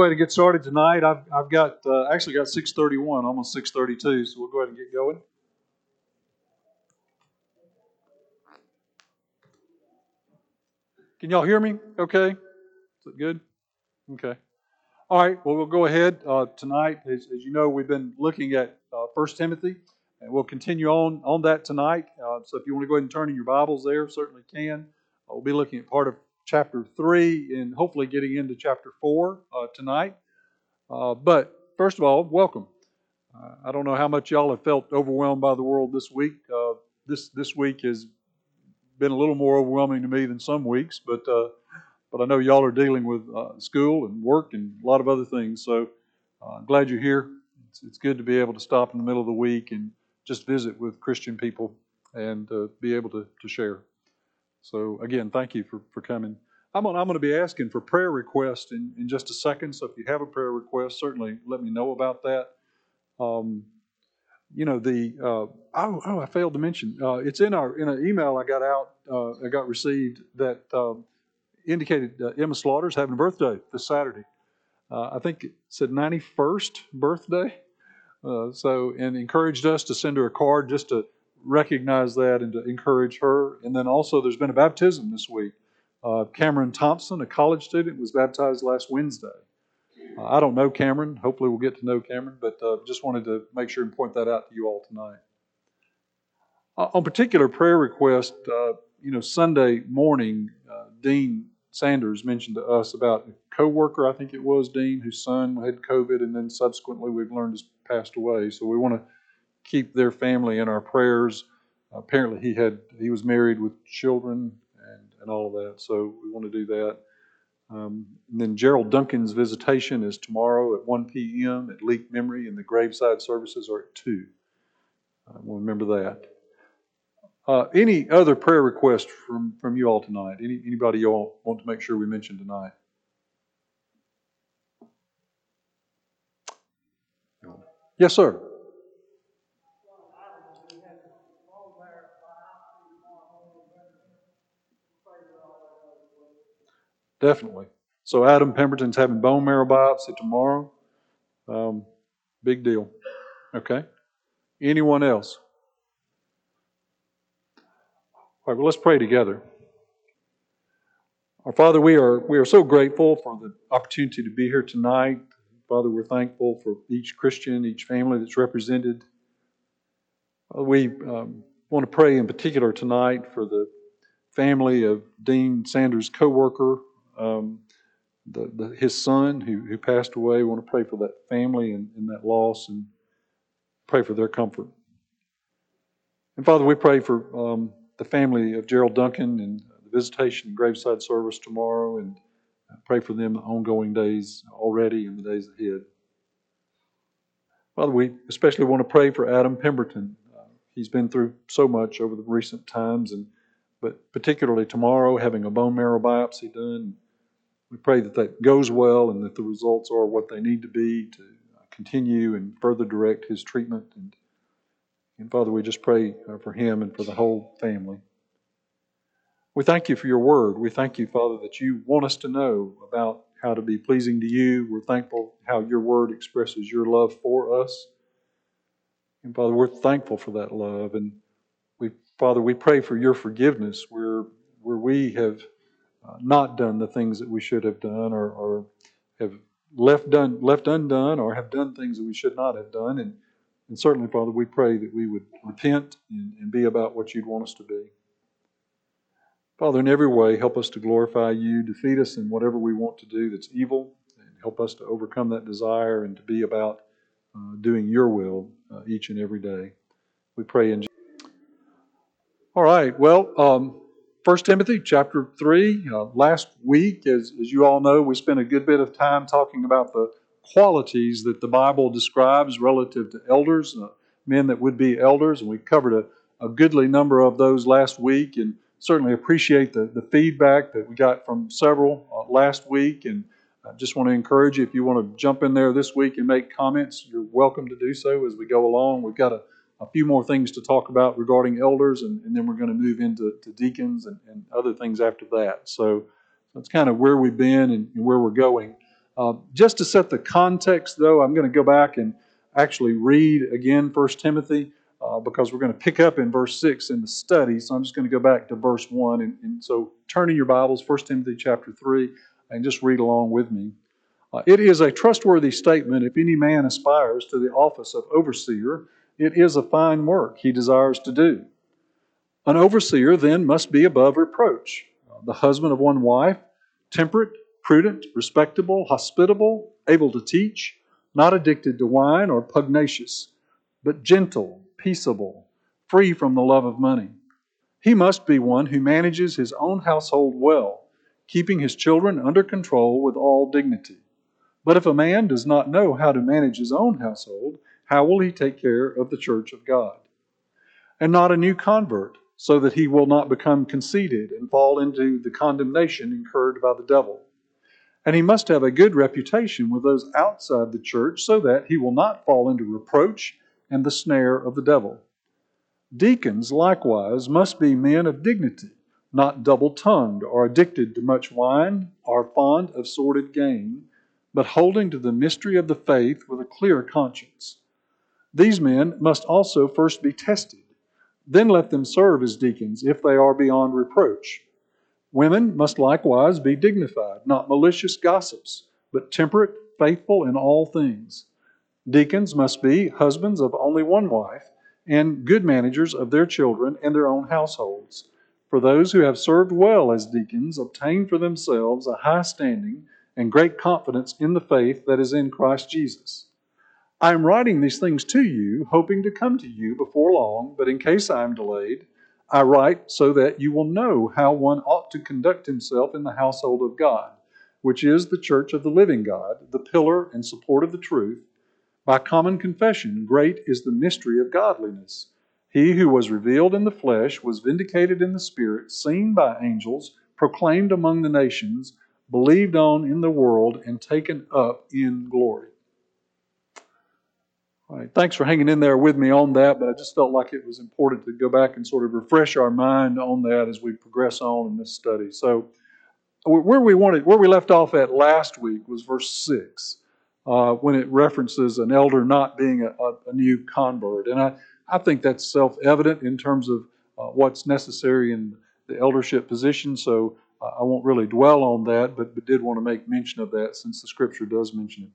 Go ahead and get started tonight. I've, I've got uh, actually got 6:31, almost 6:32, so we'll go ahead and get going. Can y'all hear me? Okay, is it good? Okay. All right. Well, we'll go ahead uh, tonight. As, as, you know, we've been looking at uh, First Timothy, and we'll continue on on that tonight. Uh, so, if you want to go ahead and turn in your Bibles there, certainly can. Uh, we'll be looking at part of chapter 3 and hopefully getting into chapter 4 uh, tonight. Uh, but first of all, welcome. Uh, I don't know how much y'all have felt overwhelmed by the world this week. Uh, this this week has been a little more overwhelming to me than some weeks, but uh, but I know y'all are dealing with uh, school and work and a lot of other things. So I'm glad you're here. It's, it's, good to be able to stop in the middle of the week and just visit with Christian people and be able to, to share. So again, thank you for, for coming. I'm going, I'm going to be asking for prayer requests in, in just a second. So if you have a prayer request, certainly let me know about that. Um, you know the uh, oh, oh I failed to mention uh, it's in our in an email I got out uh, I got received that um, indicated Emma Slaughter's having a birthday this Saturday. Uh, I think it said 91st birthday. Uh, so and encouraged us to send her a card just to recognize that and to encourage her. And then also, there's been a baptism this week. Uh, Cameron Thompson, a college student, was baptized last Wednesday. Uh, I don't know Cameron. Hopefully, we'll get to know Cameron, but uh, just wanted to make sure and point that out to you all tonight. Uh, on particular prayer request, uh, you know, Sunday morning, uh, Dean Sanders mentioned to us about a co-worker, I think it was Dean, whose son had COVID, and then subsequently we've learned has passed away. So we want to keep their family in our prayers. Apparently, he had he was married with children and, and all of that, so we want to do that. Um, and then Gerald Duncan's visitation is tomorrow at 1 p.m. at Leak Memory, and the graveside services are at 2. Uh, we'll remember that. Uh, any other prayer requests from, from you all tonight? Any, anybody you all want to make sure we mention tonight? Yes, sir. Definitely. So Adam Pemberton's having bone marrow biopsy tomorrow. Um, big deal. Okay. Anyone else? All right, well, let's pray together. Our Father, we are, we are so grateful for the opportunity to be here tonight. Father, we're thankful for each Christian, each family that's represented. We um, want to pray in particular tonight for the family of Dean Sanders' co worker, um, the, the, his son who, who passed away. We want to pray for that family and, and that loss and pray for their comfort. And Father, we pray for um, the family of Gerald Duncan and the visitation and graveside service tomorrow and pray for them the ongoing days already and the days ahead. Father, we especially want to pray for Adam Pemberton. Uh, he's been through so much over the recent times, and but particularly tomorrow, having a bone marrow biopsy done. We pray that that goes well and that the results are what they need to be to continue and further direct his treatment. And, and Father, we just pray uh, for him and for the whole family. We thank you for your word. We thank you, Father, that you want us to know about how to be pleasing to you. We're thankful how your word expresses your love for us. And Father, we're thankful for that love. And we, Father, we pray for your forgiveness where, where we have not done the things that we should have done or, or have left done left undone or have done things that we should not have done. And and certainly father we pray that we would repent and, and be about what you'd want us to be. Father in every way help us to glorify you. Defeat us in whatever we want to do that's evil and help us to overcome that desire and to be about uh, doing your will uh, each and every day. We pray in all right. Well um, 1 Timothy chapter 3. Uh, last week, as, as you all know, we spent a good bit of time talking about the qualities that the Bible describes relative to elders, uh, men that would be elders, and we covered a, a goodly number of those last week, and certainly appreciate the, the feedback that we got from several uh, last week. And I just want to encourage you if you want to jump in there this week and make comments, you're welcome to do so as we go along. We've got a a few more things to talk about regarding elders, and, and then we're going to move into deacons and, and, other things after that. So that's kind of where we've been and, and where we're going. Uh, just to set the context, though, I'm going to go back and actually read again 1 Timothy uh, because we're going to pick up in verse 6 in the study. So I'm just going to go back to verse 1. And, and so turn in your Bibles, 1 Timothy chapter 3, and just read along with me. Uh, it is a trustworthy statement if any man aspires to the office of overseer, it is a fine work he desires to do. An overseer then must be above reproach, the husband of one wife, temperate, prudent, respectable, hospitable, able to teach, not addicted to wine or pugnacious, but gentle, peaceable, free from the love of money. He must be one who manages his own household well, keeping his children under control with all dignity. But if a man does not know how to manage his own household, how will he take care of the church of God? And not a new convert, so that he will not become conceited and fall into the condemnation incurred by the devil. And he must have a good reputation with those outside the church, so that he will not fall into reproach and the snare of the devil. Deacons, likewise, must be men of dignity, not double tongued, or addicted to much wine, or fond of sordid gain, but holding to the mystery of the faith with a clear conscience. These men must also first be tested. Then let them serve as deacons if they are beyond reproach. Women must likewise be dignified, not malicious gossips, but temperate, faithful in all things. Deacons must be husbands of only one wife, and good managers of their children and their own households. For those who have served well as deacons obtain for themselves a high standing and great confidence in the faith that is in Christ Jesus. I am writing these things to you, hoping to come to you before long, but in case I am delayed, I write so that you will know how one ought to conduct himself in the household of God, which is the church of the living God, the pillar and support of the truth. By common confession, great is the mystery of godliness. He who was revealed in the flesh was vindicated in the spirit, seen by angels, proclaimed among the nations believed on in the world, and taken up in glory. Thanks for hanging in there with me on that, but I just felt like it was important to go back and sort of refresh our mind on that as we progress on in this study. So, where we wanted, where we left off at last week was verse six, uh, when it references an elder not being a, a, a new convert, and I, I think that's self-evident in terms of uh, what's necessary in the eldership position. So I won't really dwell on that, but, but did want to make mention of that since the scripture does mention it.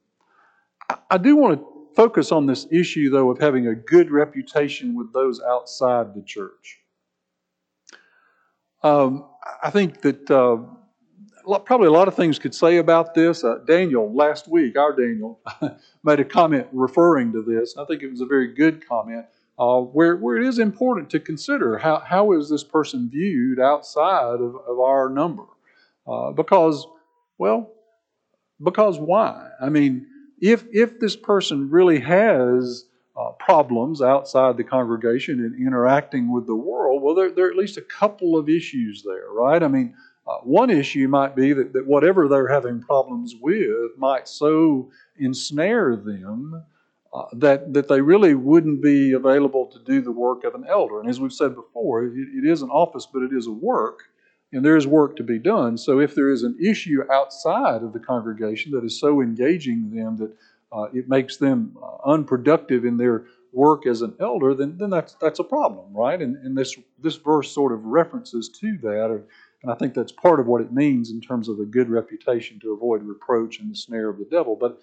I, I do want to focus on this issue, though, of having a good reputation with those outside the church. Um, I think that uh, probably a lot of things could say about this. Uh, Daniel, last week, our Daniel, made a comment referring to this. I think it was a very good comment uh, where, where it is important to consider how, how is this person viewed outside of, of our number? Uh, because, well, because why? I mean, if, if this person really has uh, problems outside the congregation and interacting with the world, well, there, there are at least a couple of issues there, right? I mean, uh, one issue might be that, that whatever they're having problems with might so ensnare them uh, that, that they really wouldn't be available to do the work of an elder. And as we've said before, it, it is an office, but it is a work, and there is work to be done. So if there is an issue outside of the congregation that is so engaging them that uh, it makes them uh, unproductive in their work as an elder, then, then that's, that's a problem, right? And, and this, this verse sort of references to that. Or, and I think that's part of what it means in terms of a good reputation to avoid reproach and the snare of the devil. But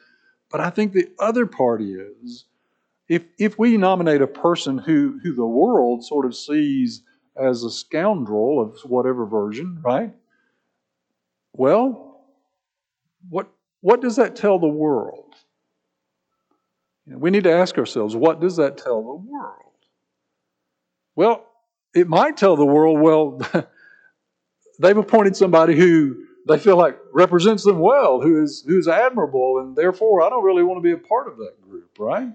but I think the other part is if, if we nominate a person who, who the world sort of sees as a scoundrel of whatever version, right? Well, what, what does that tell the world? We need to ask ourselves, what does that tell the world? Well, it might tell the world, well, they've appointed somebody who they feel like represents them well, who is who's admirable, and therefore I don't really want to be a part of that group, right?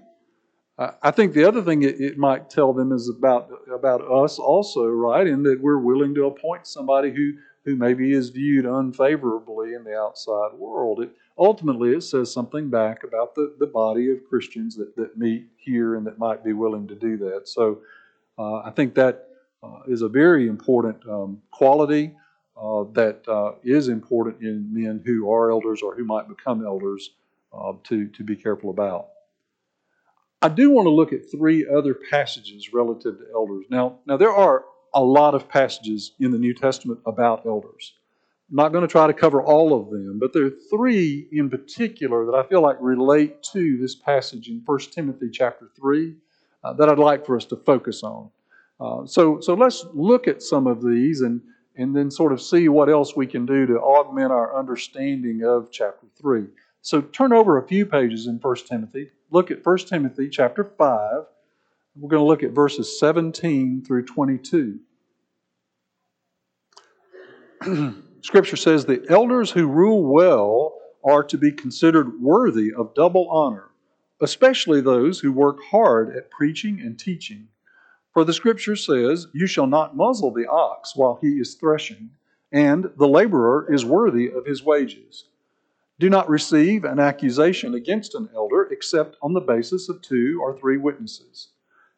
I think the other thing it, it might tell them is about about us also, right? In that we're willing to appoint somebody who who maybe is viewed unfavorably in the outside world. It, ultimately, it says something back about the, the body of Christians that, that meet here and that might be willing to do that. So uh, I think that uh, is a very important um, quality uh, that uh, is important in men who are elders or who might become elders uh, to, to be careful about. I do want to look at three other passages relative to elders. Now, now there are a lot of passages in the New Testament about elders. I'm not going to try to cover all of them, but there are three in particular that I feel like relate to this passage in 1 Timothy chapter 3 uh, that I'd like for us to focus on. Uh, so, so let's look at some of these and, and then sort of see what else we can do to augment our understanding of chapter 3. So turn over a few pages in 1 Timothy. Look at 1 Timothy chapter 5. We're going to look at verses 17 through 22. Scripture says the elders who rule well are to be considered worthy of double honor, especially those who work hard at preaching and teaching. For the Scripture says, You shall not muzzle the ox while he is threshing, and the laborer is worthy of his wages. Do not receive an accusation against an elder except on the basis of two or three witnesses.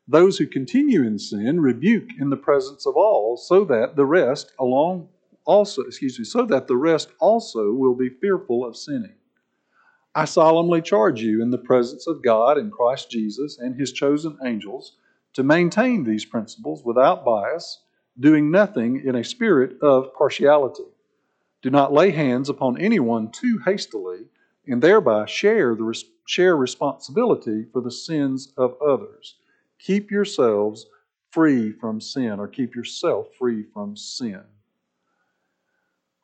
Those who continue in sin rebuke in the presence of all, so that the rest along also, excuse me, so that the rest also will be fearful of sinning. I solemnly charge you in the presence of God and Christ Jesus and his chosen angels to maintain these principles without bias, doing nothing in a spirit of partiality. Do not lay hands upon anyone too hastily, and thereby share the share responsibility for the sins of others. Keep yourselves free from sin, or keep yourself free from sin.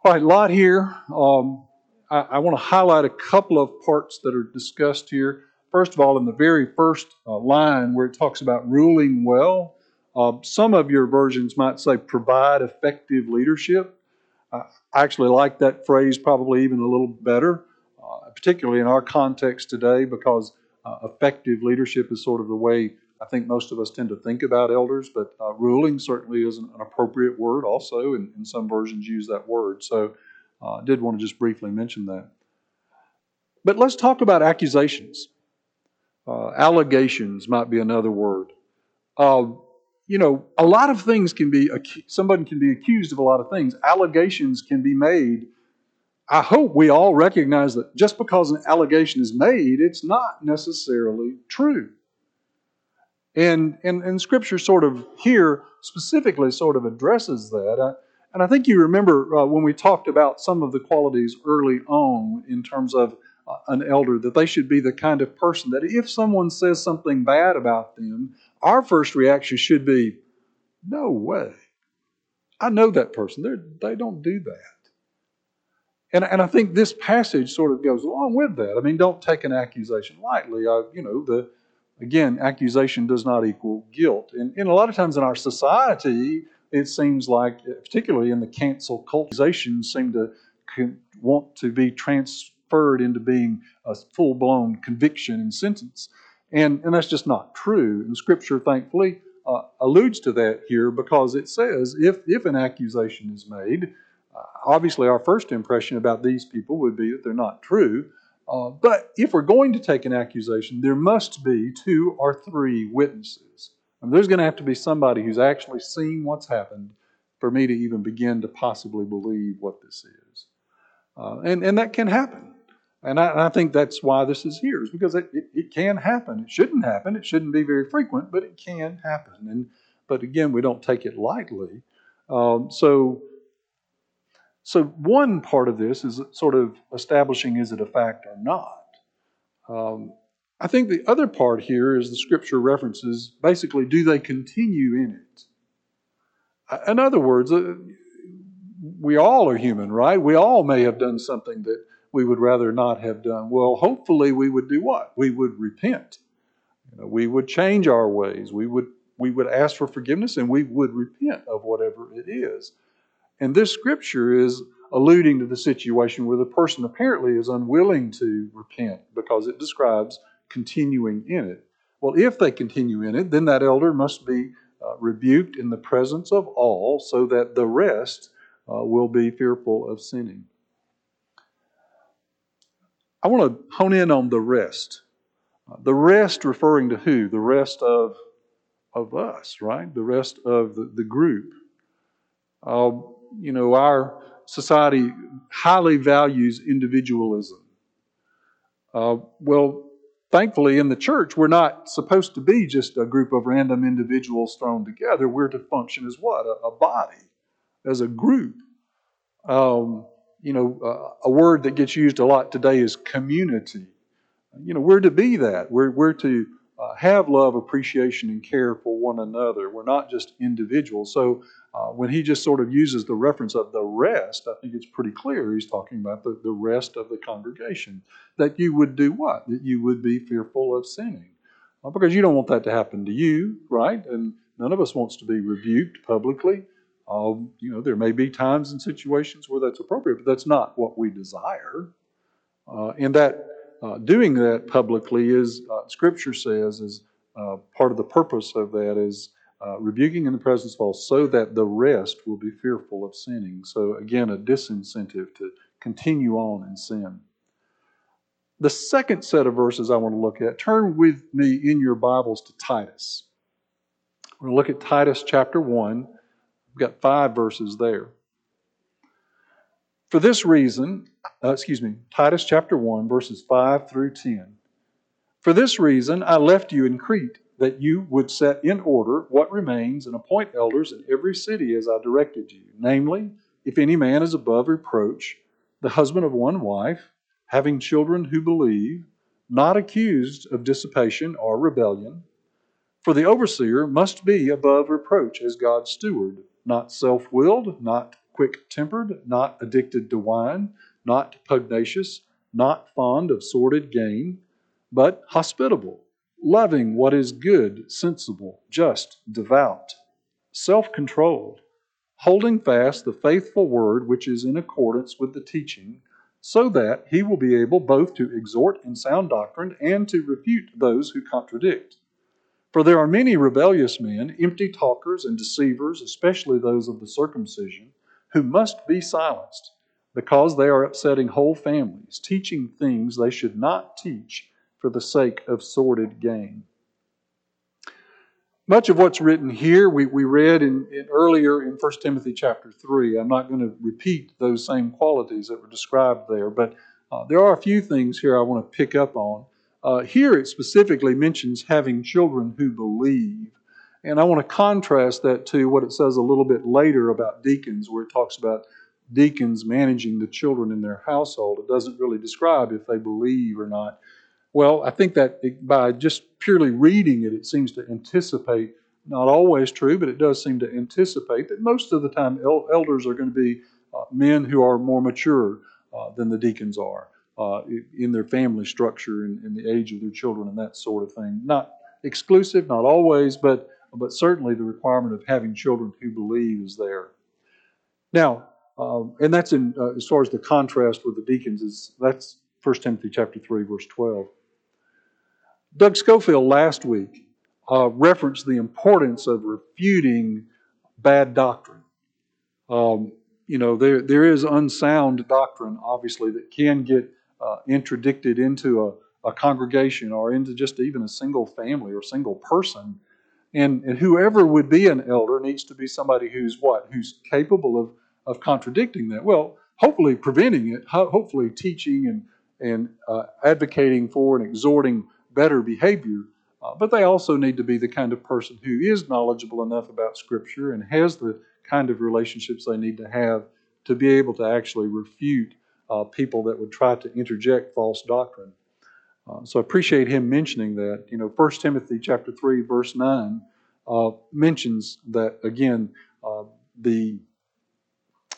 All right, a lot here. Um, I, I want to highlight a couple of parts that are discussed here. First of all, in the very first uh, line where it talks about ruling well, uh, some of your versions might say provide effective leadership. Uh, I actually like that phrase probably even a little better, uh, particularly in our context today, because uh, effective leadership is sort of the way I think most of us tend to think about elders, but uh, ruling certainly is an, an, appropriate word also, and, and, some versions use that word. So uh, I did want to just briefly mention that. But let's talk about accusations. Uh, allegations might be another word. Uh, you know, a lot of things can be, somebody can be accused of a lot of things. Allegations can be made. I hope we all recognize that just because an allegation is made, it's not necessarily true. And, and, and Scripture sort of here specifically sort of addresses that. Uh, and I think you remember uh, when we talked about some of the qualities early on in terms of an elder, that they should be the kind of person that if someone says something bad about them, our first reaction should be, no way. I know that person. They're, they don't do that. And, and I think this passage sort of goes along with that. I mean, don't take an accusation lightly. I, you know, the, Again, accusation does not equal guilt. And, and a lot of times in our society, it seems like, particularly in the cancel culture, accusations seem to want to be transferred into being a full blown conviction and sentence. And, and that's just not true. And Scripture, thankfully, uh, alludes to that here because it says if, if an accusation is made, uh, obviously our first impression about these people would be that they're not true. Uh, but if we're going to take an accusation, there must be two or three witnesses. And there's going to have to be somebody who's actually seen what's happened for me to even begin to possibly believe what this is. Uh, and, and that can happen. And I, and I, think that's why this is here, is because it, it, it, can happen. It shouldn't happen. It shouldn't be very frequent, but it can happen. And But again, we don't take it lightly. Um, so so, one part of this is sort of establishing is it a fact or not. Um, I think the other part here is the scripture references basically, do they continue in it? Uh, in other words, uh, we all are human, right? We all may have done something that we would rather not have done. Well, hopefully, we would do what? We would repent. You know, we would change our ways. We would we would ask for forgiveness, and we would repent of whatever it is. And this scripture is alluding to the situation where the person apparently is unwilling to repent because it describes continuing in it. Well, if they continue in it, then that elder must be uh, rebuked in the presence of all so that the rest uh, will be fearful of sinning. I want to hone in on the rest. The rest referring to who? The rest of, of us, right? The rest of the, the group. Uh, you know, our society highly values individualism. Uh, well, thankfully, in the church, we're not supposed to be just a group of random individuals thrown together. We're to function as what? A, a body, as a group. Um, you know, uh, a word that gets used a lot today is community. You know, we're to be that. We're, we're to uh, have love, appreciation, and care for one another. We're not just individuals. So uh, when he just sort of uses the reference of the rest, I think it's pretty clear he's talking about the, the rest of the congregation. That you would do what? That you would be fearful of sinning. Because you don't want that to happen to you, right? And none of us wants to be rebuked publicly. Um, you know, there may be times and situations where that's appropriate, but that's not what we desire. Uh, and that uh, doing that publicly is, uh, Scripture says, is uh, part of the purpose of that is uh, rebuking in the presence of all, so that the rest will be fearful of sinning. So again, a disincentive to continue on in sin. The second set of verses I want to look at, turn with me in your Bibles to Titus. We're going to look at Titus chapter 1. We've got five verses there. For this reason, uh, excuse me, Titus chapter 1, verses 5 through 10. For this reason, I left you in Crete, that you would set in order what remains and appoint elders in every city as I directed you. Namely, if any man is above reproach, the husband of one wife, having children who believe, not accused of dissipation or rebellion. For the overseer must be above reproach as God's steward, not self willed, not quick tempered, not addicted to wine, not pugnacious, not fond of sordid gain, but hospitable, loving what is good, sensible, just, devout, self controlled, holding fast the faithful word which is in accordance with the teaching, so that he will be able both to exhort in sound doctrine and to refute those who contradict. For there are many rebellious men, empty talkers and deceivers, especially those of the circumcision who must be silenced because they are upsetting whole families, teaching things they should not teach for the sake of sordid gain. Much of what's written here we, we read in, in earlier in 1 Timothy chapter 3. I'm not going to repeat those same qualities that were described there, but uh, there are a few things here I want to pick up on. Uh, here it specifically mentions having children who believe. And I want to contrast that to what it says a little bit later about deacons, where it talks about deacons managing the children in their household. It doesn't really describe if they believe or not. Well, I think that by just purely reading it, it seems to anticipate, not always true, but it does seem to anticipate that most of the time elders are going to be uh, men who are more mature uh, than the deacons are uh, in their family structure and, the age of their children and that sort of thing. Not exclusive, not always, but but certainly the requirement of having children who believe is there. Now, um, and that's in uh, as far as the contrast with the deacons is that's 1 Timothy chapter 3 verse 12. Doug Schofield last week uh, referenced the importance of refuting bad doctrine. Um, you know, there there is unsound doctrine, obviously, that can get uh, interdicted into a, a congregation or into just even a single family or single person and, and whoever would be an elder needs to be somebody who's what? Who's capable of, of contradicting that. Well, hopefully preventing it, hopefully teaching and, and uh, advocating for and exhorting better behavior. Uh, but they also need to be the kind of person who is knowledgeable enough about Scripture and has the kind of relationships they need to have to be able to actually refute uh, people that would try to interject false doctrine. Uh, so I appreciate him mentioning that. You know, 1 Timothy chapter 3, verse 9 uh, mentions that again, uh, the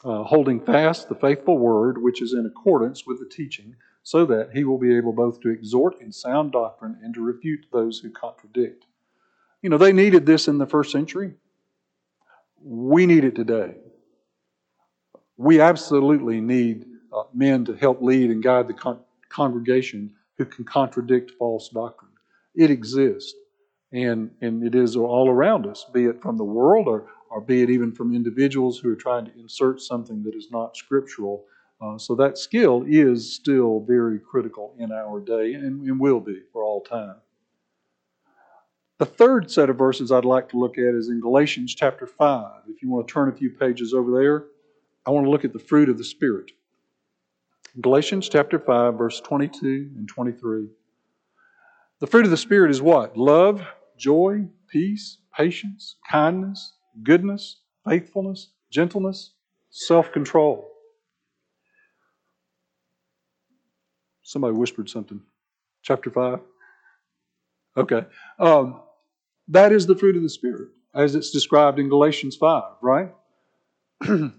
uh, holding fast the faithful word which is in accordance with the teaching, so that he will be able both to exhort in sound doctrine and to refute those who contradict. You know, they needed this in the first century. We need it today. We absolutely need uh, men to help lead and guide the con- congregation who can contradict false doctrine. It exists. And, and it is all around us, be it from the world or, or be it even from individuals who are trying to insert something that is not scriptural. Uh, so that skill is still very critical in our day and, and will be for all time. The third set of verses I'd like to look at is in Galatians chapter 5. If you want to turn a few pages over there, I want to look at the fruit of the Spirit. Galatians chapter 5, verse 22 and 23. The fruit of the Spirit is what? Love, joy, peace, patience, kindness, goodness, faithfulness, gentleness, self control. Somebody whispered something. Chapter 5? Okay. Um, that is the fruit of the Spirit, as it's described in Galatians 5, right?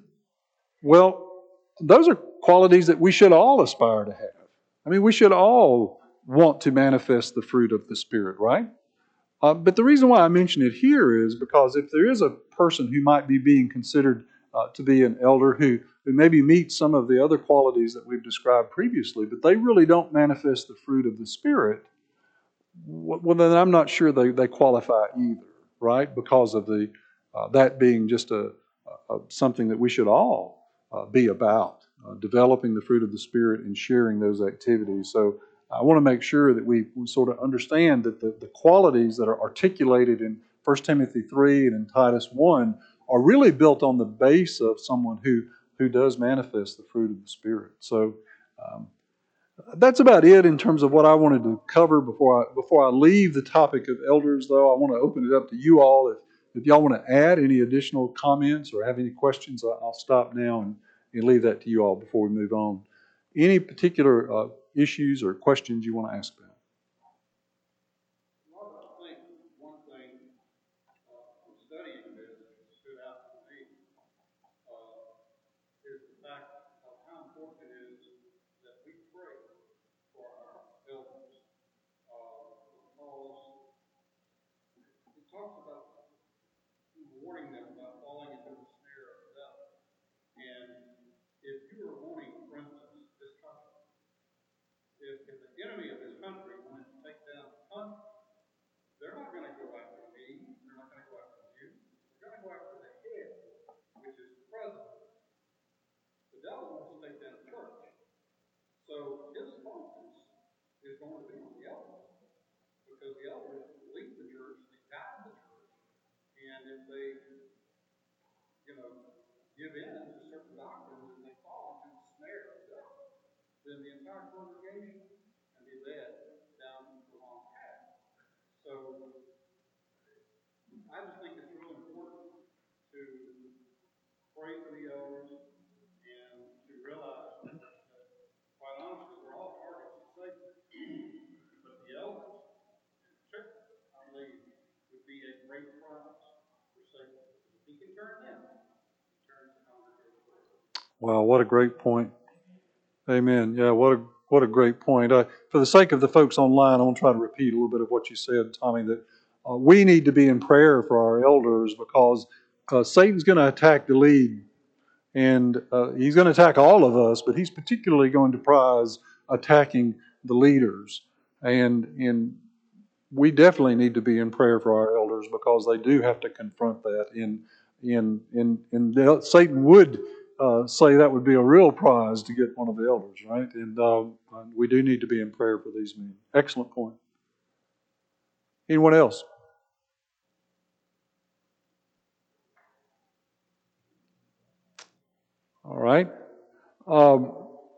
well, those are qualities that we should all aspire to have. I mean, we should all want to manifest the fruit of the Spirit, right? Uh, but the reason why I mention it here is because if there is a person who might be being considered uh, to be an elder who, who maybe meets some of the other qualities that we've described previously, but they really don't manifest the fruit of the Spirit, well, then I'm not sure they, they qualify either, right? Because of the uh, that being just a, a, something that we should all uh, be about, uh, developing the fruit of the Spirit and sharing those activities. So I want to make sure that we, sort of understand that the, the qualities that are articulated in 1 Timothy 3 and in Titus 1 are really built on the base of someone who, who does manifest the fruit of the Spirit. So um, that's about it in terms of what I wanted to cover before I, before I leave the topic of elders, though. I want to open it up to you all. If, if y'all want to add any additional comments or have any questions, I'll stop now and, and leave that to you all before we move on. Any particular uh, issues or questions you want to ask about? Going to be on the elders. Because the elders lead the church, they guide the church. And if they, you know, give in to certain doctrines and they fall into the snare of the devil, then the entire congregation can be led down the wrong path. So I just think it's really important to pray for the elders Wow, what a great point. Amen. Yeah, what a what a great point. Uh, for the sake of the folks online, I want to try to repeat a little bit of what you said, Tommy. That uh, we need to be in prayer for our elders because uh, Satan's going to attack the lead, and uh, he's going to attack all of us. But he's particularly going to prize attacking the leaders, and and we definitely need to be in prayer for our elders because they do have to confront that. In in in in Satan would uh, say that would be a real prize to get one of the elders, right? And um, we do need to be in prayer for these men. Excellent point. Anyone else? All right. Um,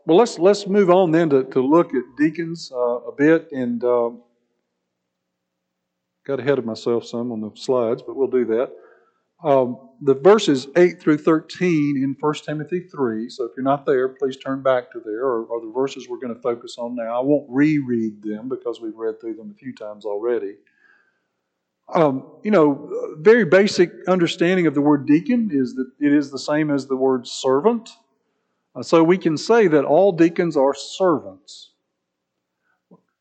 well, let's let's move on then to, to look at deacons uh, a bit, and um, got ahead of myself some on the slides, but we'll do that. Um, the verses 8 through 13 in 1 Timothy 3, so if you're not there, please turn back to there, or, or the verses we're going to focus on now. I won't reread them because we've read through them a few times already. Um, you know, very basic understanding of the word deacon is that it is the same as the word servant. Uh, so we can say that all deacons are servants.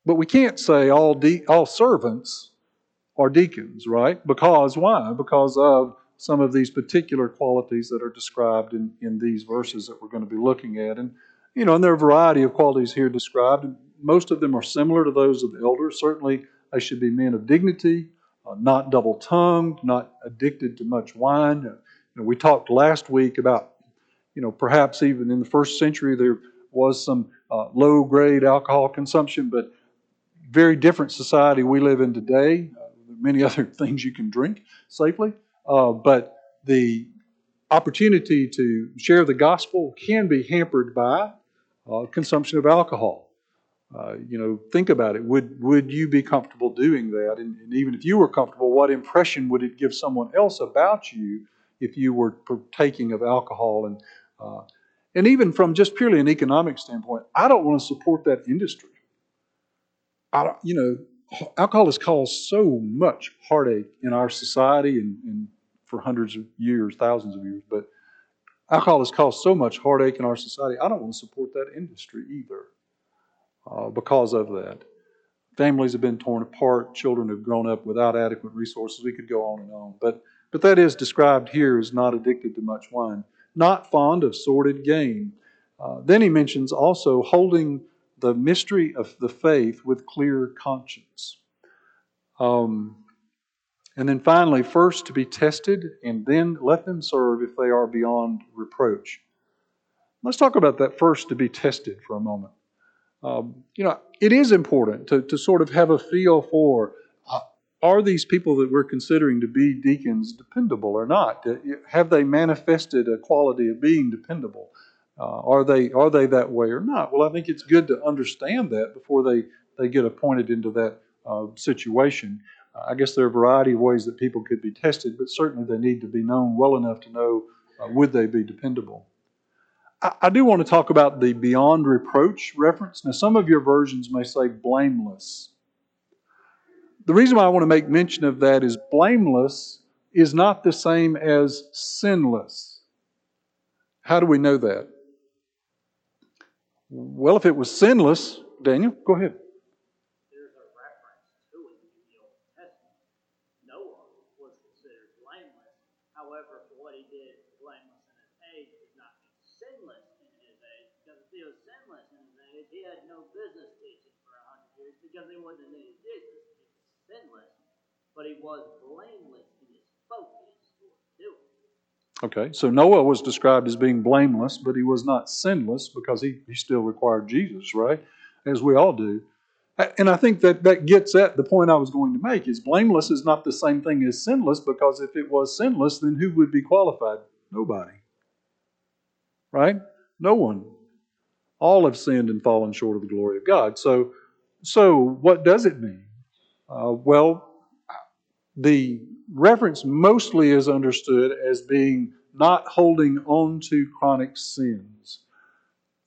But we can't say all, de- all servants are deacons, right? Because why? Because of some of these particular qualities that are described in, in these verses that we're going to be looking at. And, you know, and there are a variety of qualities here described. Most of them are similar to those of the elders. Certainly, they should be men of dignity, uh, not double tongued, not addicted to much wine. Uh, you know, we talked last week about, you know, perhaps even in the first century there was some uh, low grade alcohol consumption, but very different society we live in today. Uh, many other things you can drink safely. Uh, but the opportunity to share the gospel can be hampered by uh, consumption of alcohol. Uh, you know, think about it. Would would you be comfortable doing that? And, and, even if you were comfortable, what impression would it give someone else about you if you were partaking of alcohol? And uh, and even from just purely an economic standpoint, I don't want to support that industry. I don't, you know, alcohol has caused so much heartache in our society and, and for hundreds of years, thousands of years. But alcohol has caused so much heartache in our society. I don't want to support that industry either uh, because of that. Families have been torn apart. Children have grown up without adequate resources. We could go on and on. But, but that is described here as not addicted to much wine, not fond of sordid gain. Uh, then he mentions also holding the mystery of the faith with clear conscience. Um, and then finally, first to be tested, and then let them serve if they are beyond reproach. Let's talk about that first to be tested for a moment. Um, you know, it is important to, to sort of have a feel for uh, are these people that we're considering to be deacons dependable or not? Uh, have they manifested a quality of being dependable? Uh, are they are they that way or not? Well, I think it's good to understand that before they, they get appointed into that uh, situation. I guess there are a variety of ways that people could be tested, but certainly they need to be known well enough to know uh, would they be dependable. I, I do want to talk about the beyond reproach reference. Now, some of your versions may say blameless. The reason why I want to make mention of that is blameless is not the same as sinless. How do we know that? Well, if it was sinless, Daniel, go ahead. There's a reference to it. Noah was considered blameless. However, for what he did blameless his age did not sinless in his age. Because he wasn't in his Jesus. He was sinless, but he was blameless Okay, so Noah was described as being blameless, but he was not sinless because he, he still required Jesus, right? As we all do. And I think that that gets at the point I was going to make is blameless is not the same thing as sinless because if it was sinless, then who would be qualified? Nobody. Right? No one. All have sinned and fallen short of the glory of God. So so, what does it mean? Uh, well, the reference mostly is understood as being not holding on to chronic sins.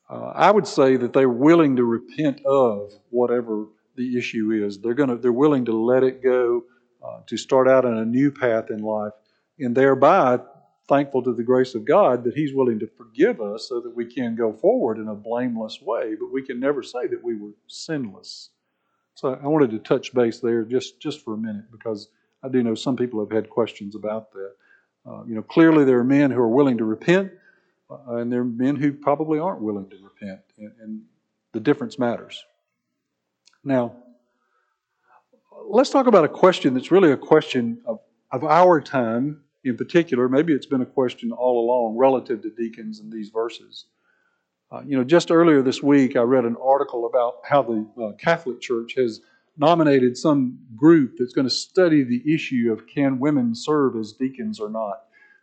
Uh, I would say that they're willing to repent of whatever the issue is. They're going to they're willing to let it go, uh, to start out on a new path in life, and thereby thankful to the grace of God that He's willing to forgive us so that we can go forward in a blameless way, but we can never say that we were sinless. So I wanted to touch base there just, just for a minute because I do know some people have had questions about that. Uh, you know, clearly there are men who are willing to repent, uh, and there are men who probably aren't willing to repent, and, and the difference matters. Now, let's talk about a question that's really a question of, of our time in particular, maybe it's been a question all along relative to deacons and these verses. Uh, you know, just earlier this week, I read an article about how the uh, Catholic Church has nominated some group that's going to study the issue of can women serve as deacons or not.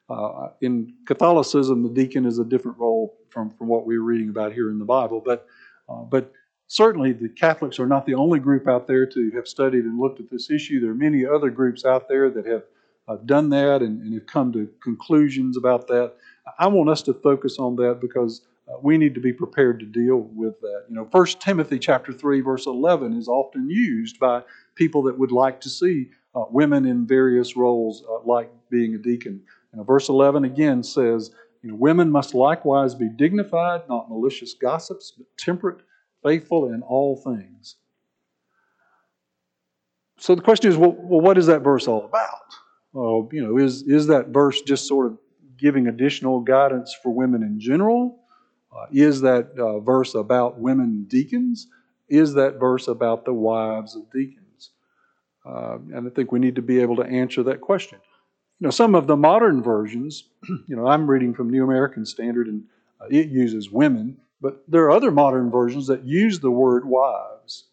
Uh, in Catholicism, the deacon is a different role from, from what we're reading about here in the Bible, but uh, but certainly the Catholics are not the only group out there to have studied and looked at this issue. There are many other groups out there that have I've done that and, and have come to conclusions about that. I want us to focus on that because uh, we need to be prepared to deal with that. You know, First Timothy chapter three verse eleven is often used by people that would like to see uh, women in various roles, uh, like being a deacon. Know, verse eleven again says, you know, women must likewise be dignified, not malicious gossips, but temperate, faithful in all things. So the question is, well, well what is that verse all about? Uh, you know, is, is that verse just sort of giving additional guidance for women in general? Uh, is that uh, verse about women deacons? Is that verse about the wives of deacons? Uh, and I think we need to be able to answer that question. You know, some of the modern versions, you know, I'm reading from New American Standard and uh, it uses women, but there are other modern versions that use the word wives.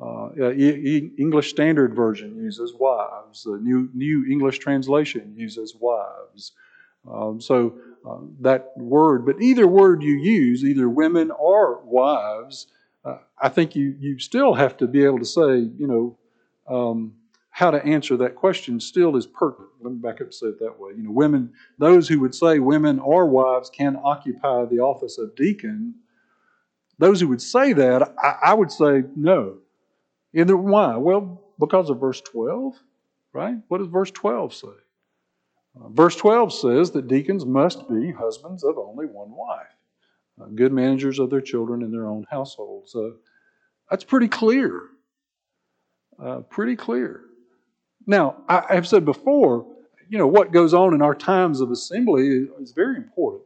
Uh, English Standard Version uses wives. The New, New English Translation uses wives. Um, so uh, that word, but either word you use, either women or wives, uh, I think you, you still have to be able to say, you know, um, how to answer that question still is pertinent. Let me back up and say it that way. You know, women, those who would say women or wives can occupy the office of deacon, those who would say that, I, I would say no. And why? Well, because of verse 12, right? What does verse 12 say? Verse 12 says that deacons must be husbands of only one wife, uh, good managers of their children in their own households. Uh, that's pretty clear. Uh, pretty clear. Now, I have said before, you know, what goes on in our times of assembly is very important.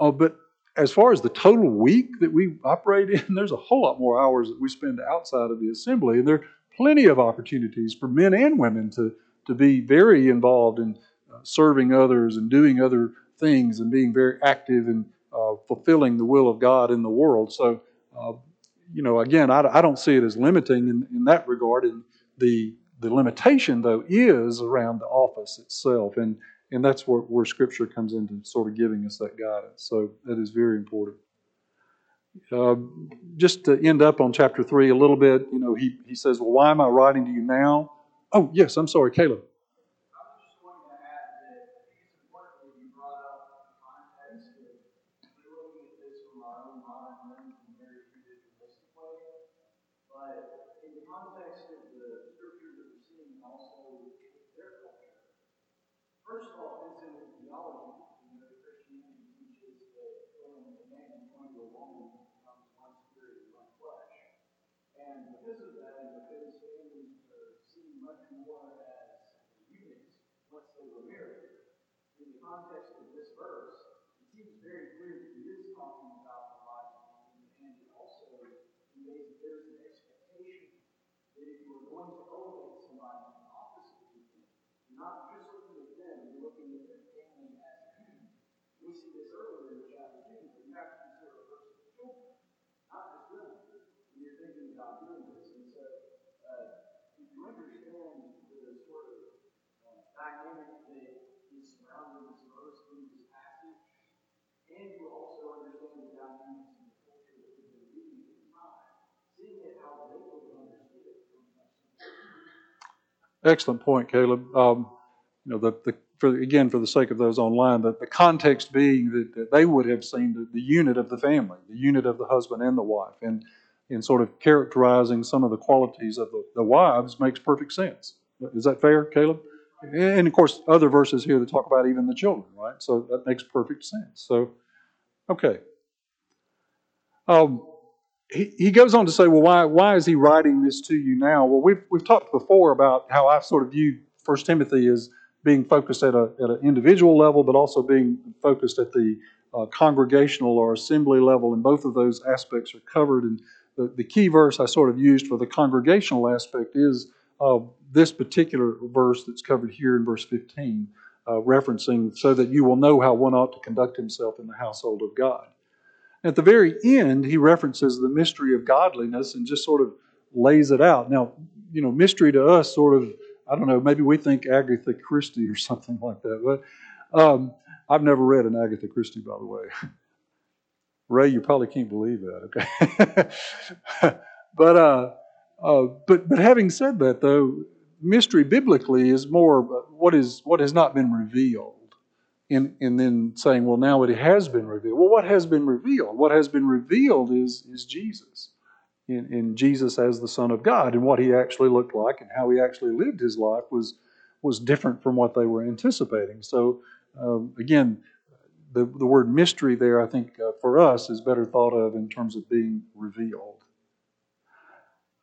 Uh, but as far as the total week that we operate in, there's a whole lot more hours that we spend outside of the assembly. And there are plenty of opportunities for men and women to, to be very involved in serving others and doing other things and being very active and uh, fulfilling the will of God in the world. So, uh, you know, again, I, I, don't see it as limiting in, in that regard. And the the limitation, though, is around the office itself, and and that's where, where Scripture comes into sort of giving us that guidance. So that is very important. Uh, just to end up on chapter three a little bit, you know, he he says, "Well, why am I writing to you now?" Oh, yes, I'm sorry, Caleb. Context of this verse, it seems very clear that he is talking about the life of and it also conveys that there's an expectation that if you are going to elevate somebody in the office of deacon, you're not just looking at them, you're looking at their family as unit. We see this earlier in chapter 2, but you have to consider a person's children, not just them, when you're thinking about doing this. And so, uh, if you understand the sort of uh, dynamic that is surrounding this verse in this passage, and you also understand the dynamics and the culture that been reading at the time, seeing it how they would it from Excellent point, Caleb. Um, you know, the, the for, again, for the sake of those online, the, the context being that, that they would have seen the, the unit of the family, the unit of the husband and the wife, and in sort of characterizing some of the qualities of the, the wives makes perfect sense. Is that fair, Caleb? And of course, other verses here that talk about even the children, right? So that makes perfect sense. So, okay. Um, he, he goes on to say, well, why, why is he writing this to you now? Well, we've, we've talked before about how I've sort of viewed First Timothy as being focused at, a, at an individual level, but also being focused at the uh, congregational or assembly level, and both of those aspects are covered. And the, the key verse I sort of used for the congregational aspect is uh, this particular verse that's covered here in verse 15, uh, referencing so that you will know how one ought to conduct himself in the household of God. At the very end, he references the mystery of godliness and just sort of lays it out. Now, you know, mystery to us sort of, I don't know, maybe we think Agatha Christie or something like that. But um, I've never read an Agatha Christie, by the way. Ray, you probably can't believe that, okay? but uh, uh, but but having said that, though, mystery biblically is more what is what has not been revealed, and and then saying, well, now it has been revealed. Well, what has been revealed? What has been revealed is is Jesus, in, in Jesus as the Son of God, and what he actually looked like, and how he actually lived his life was was different from what they were anticipating. So um, again. The, the word mystery there, I think, uh, for us is better thought of in terms of being revealed.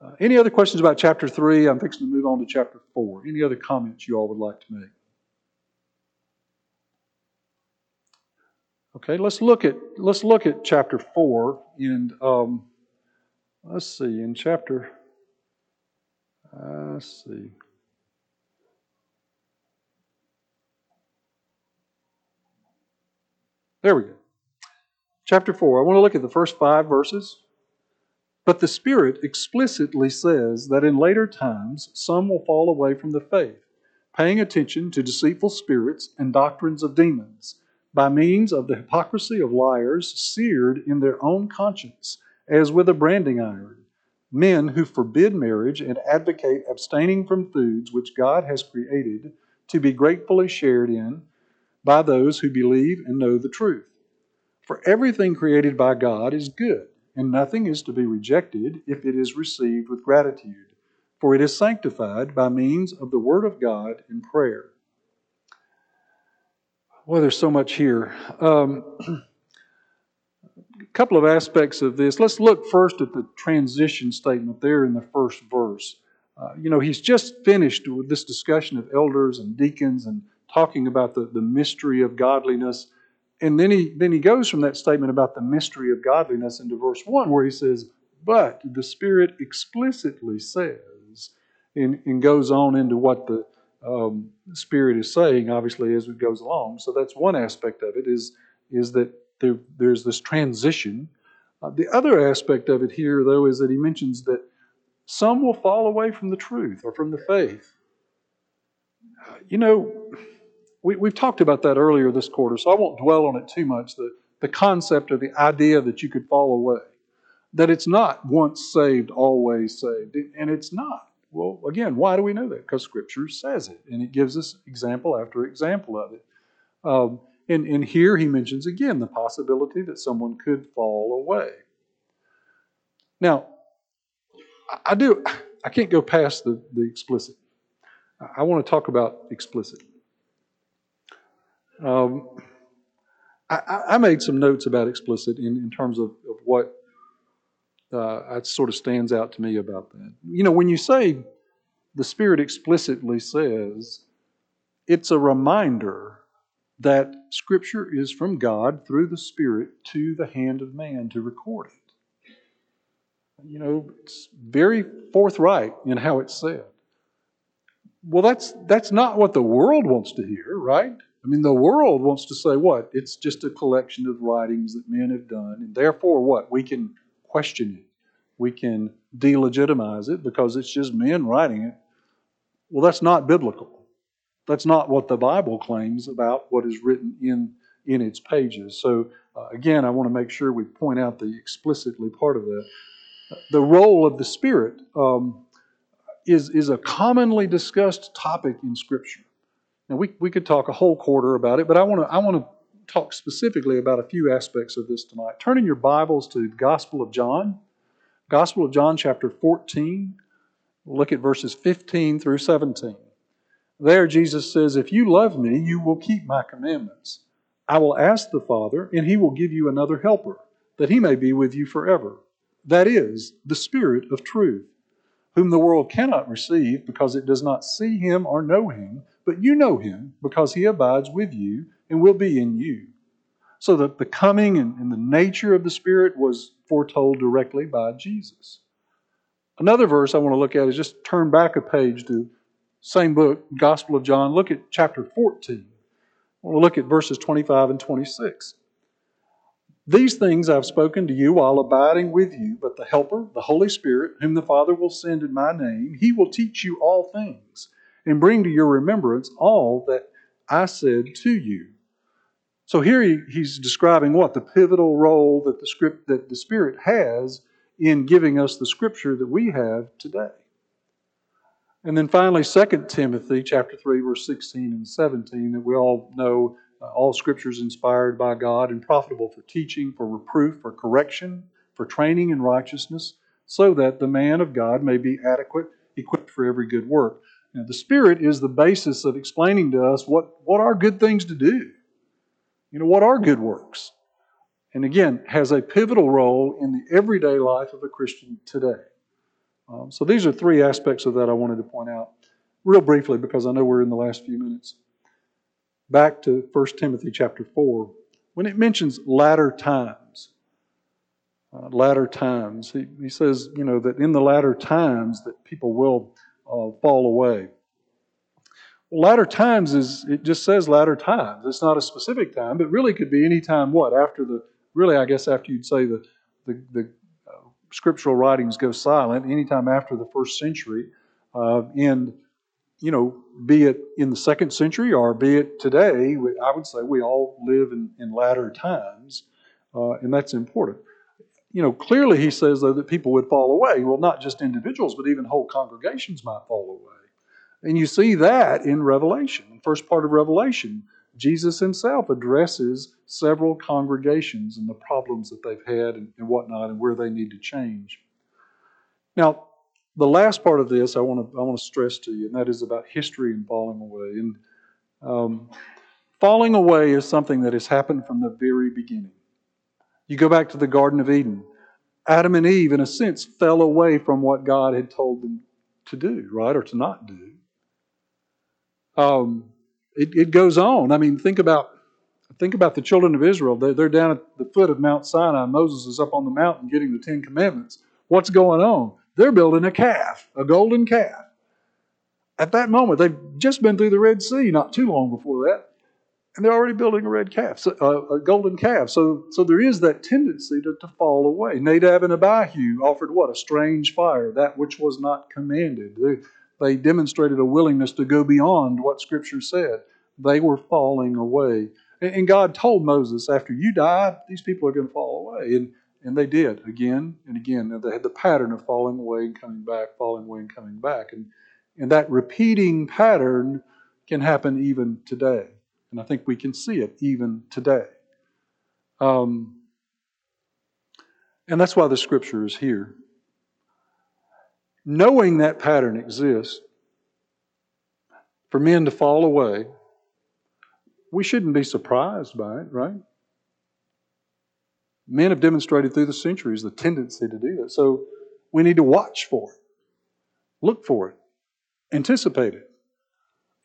Uh, any other questions about chapter 3? I'm fixing to move on to chapter 4. Any other comments you all would like to make? Okay, let's look at let's look at chapter four, and um, let's see in chapter. Uh, let's see. There we go. Chapter four. I want to look at the first five verses. But the Spirit explicitly says that in later times some will fall away from the faith, paying attention to deceitful spirits and doctrines of demons, by means of the hypocrisy of liars seared in their own conscience, as with a branding iron. Men who forbid marriage and advocate abstaining from foods which God has created to be gratefully shared in by those who believe and know the truth. For everything created by God is good, and nothing is to be rejected if it is received with gratitude, for it is sanctified by means of the Word of God and prayer. Well, there's so much here. Um, a couple of aspects of this. Let's look first at the transition statement there in the first verse. Uh, you know, he's just finished with this discussion of elders and deacons and talking about the, the mystery of godliness. And then he then he goes from that statement about the mystery of godliness into verse 1 where he says, But the Spirit explicitly says, and, and goes on into what the um, Spirit is saying, obviously, as it goes along. So that's one aspect of it, is, is that there, there's this transition. Uh, the other aspect of it here, though, is that he mentions that some will fall away from the truth or from the faith. You know, we, we've talked about that earlier this quarter, so I won't dwell on it too much. The, the concept or the idea that you could fall away, that it's not once saved, always saved, and it's not. Well, again, why do we know that? Because Scripture says it, and it gives us example after example of it. Um, and, and here he mentions again the possibility that someone could fall away. Now, I do. I can't go past the, the explicit. I want to talk about explicit. Um, I, I, made some notes about explicit in, in terms of, of what uh, sort of stands out to me about that. You know, when you say the Spirit explicitly says, it's a reminder that Scripture is from God through the Spirit to the hand of man to record it. You know, it's very forthright in how it's said. Well, that's that's not what the world wants to hear, right? I mean, the world wants to say what? It's just a collection of writings that men have done, and therefore what? We can question it. We can delegitimize it because it's just men writing it. Well, that's not biblical. That's not what the Bible claims about what is written in, in its pages. So, uh, again, I want to make sure we point out the explicitly part of that. The role of the Spirit um, is, is a commonly discussed topic in Scripture. Now, we, we could talk a whole quarter about it, but I want to I want to talk specifically about a few aspects of this tonight. Turn in your Bibles to the Gospel of John, Gospel of John, chapter 14. Look at verses 15 through 17. There, Jesus says, If you love me, you will keep my commandments. I will ask the Father, and he will give you another helper, that he may be with you forever. That is, the Spirit of truth, whom the world cannot receive because it does not see him or know him, but you know him because he abides with you and will be in you. So that the coming and, and the nature of the Spirit was foretold directly by Jesus. Another verse I want to look at is just turn back a page to same book, Gospel of John. Look at chapter 14. I want to look at verses 25 and 26. These things I've spoken to you while abiding with you, but the Helper, the Holy Spirit, whom the Father will send in my name, he will teach you all things and bring to your remembrance all that I said to you. So here he, he's describing what? The pivotal role that the script that the Spirit has in giving us the scripture that we have today. And then finally, 2 Timothy chapter 3, verse 16 and 17, that we all know uh, all scripture is inspired by God and profitable for teaching, for reproof, for correction, for training in righteousness, so that the man of God may be adequate, equipped for every good work. Now, the Spirit is the basis of explaining to us what, what are good things to do. You know, what are good works? And again, has a pivotal role in the everyday life of a Christian today. Um, so these are three aspects of that I wanted to point out real briefly because I know we're in the last few minutes. Back to 1 Timothy chapter 4. When it mentions latter times, uh, latter times, he, he says, you know, that in the latter times that people will uh, fall away. Latter times is, it just says latter times. It's not a specific time, but really could be any time what? After the, really, I guess after you'd say the, the, the uh, scriptural writings go silent, Any time after the first century. Uh, and you know, be it in the second century or be it today, I would say we all live in, in latter times, uh, and that's important. You know, clearly he says, though, that people would fall away. Well, not just individuals, but even whole congregations might fall away. And you see that in Revelation. The first part of Revelation, Jesus himself addresses several congregations and the problems that they've had and, and whatnot and where they need to change. Now, the last part of this I want to I want to stress to you, and that is about history and falling away. And um, falling away is something that has happened from the very beginning. You go back to the Garden of Eden. Adam and Eve, in a sense, fell away from what God had told them to do, right, or to not do. Um, it, it goes on. I mean, think about think about the children of Israel. They're, they're down at the foot of Mount Sinai. Moses is up on the mountain getting the Ten Commandments. What's going on? They're building a calf, a golden calf. At that moment, they've just been through the Red Sea not too long before that, and they're already building a red calf, so, uh, a golden calf. So, so there is that tendency to, to fall away. Nadab and Abihu offered what? A strange fire, that which was not commanded. They, they demonstrated a willingness to go beyond what Scripture said. They were falling away. And, and God told Moses, after you die, these people are going to fall away. And, and they did again and again. They had the pattern of falling away and coming back, falling away and coming back. And, and that repeating pattern can happen even today. And I think we can see it even today. Um, and that's why the scripture is here. Knowing that pattern exists, for men to fall away, we shouldn't be surprised by it, right? Men have demonstrated through the centuries the tendency to do that. So we need to watch for it, look for it, anticipate it,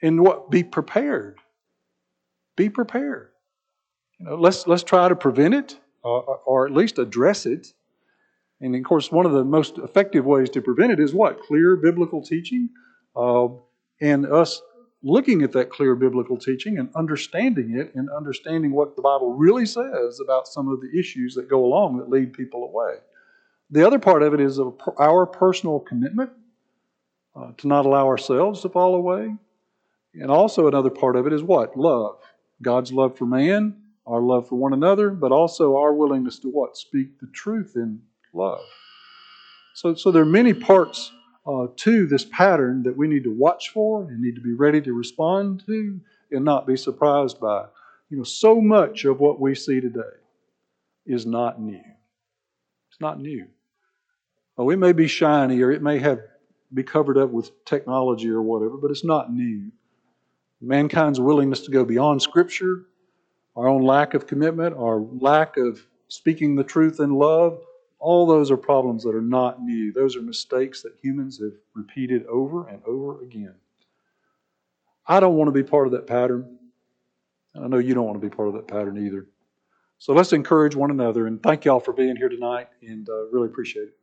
and what be prepared. Be prepared. You know, let's let's try to prevent it, or, or at least address it. And of course, one of the most effective ways to prevent it is what clear biblical teaching, uh, and us looking at that clear biblical teaching and understanding it and understanding what the Bible really says about some of the issues that go along that lead people away. The other part of it is our personal commitment uh, to not allow ourselves to fall away. And also, another part of it is what? Love. God's love for man, our love for one another, but also our willingness to what? Speak the truth in love. So, so there are many parts uh, to this pattern that we need to watch for and need to be ready to respond to and not be surprised by. You know, so much of what we see today is not new. It's not new. Oh, it may be shiny or it may have be covered up with technology or whatever, but it's not new. Mankind's willingness to go beyond Scripture, our own lack of commitment, our lack of speaking the truth in love, all those are problems that are not new. Those are mistakes that humans have repeated over and over again. I don't want to be part of that pattern. I know you don't want to be part of that pattern either. So let's encourage one another and thank y'all for being here tonight and uh, really appreciate it.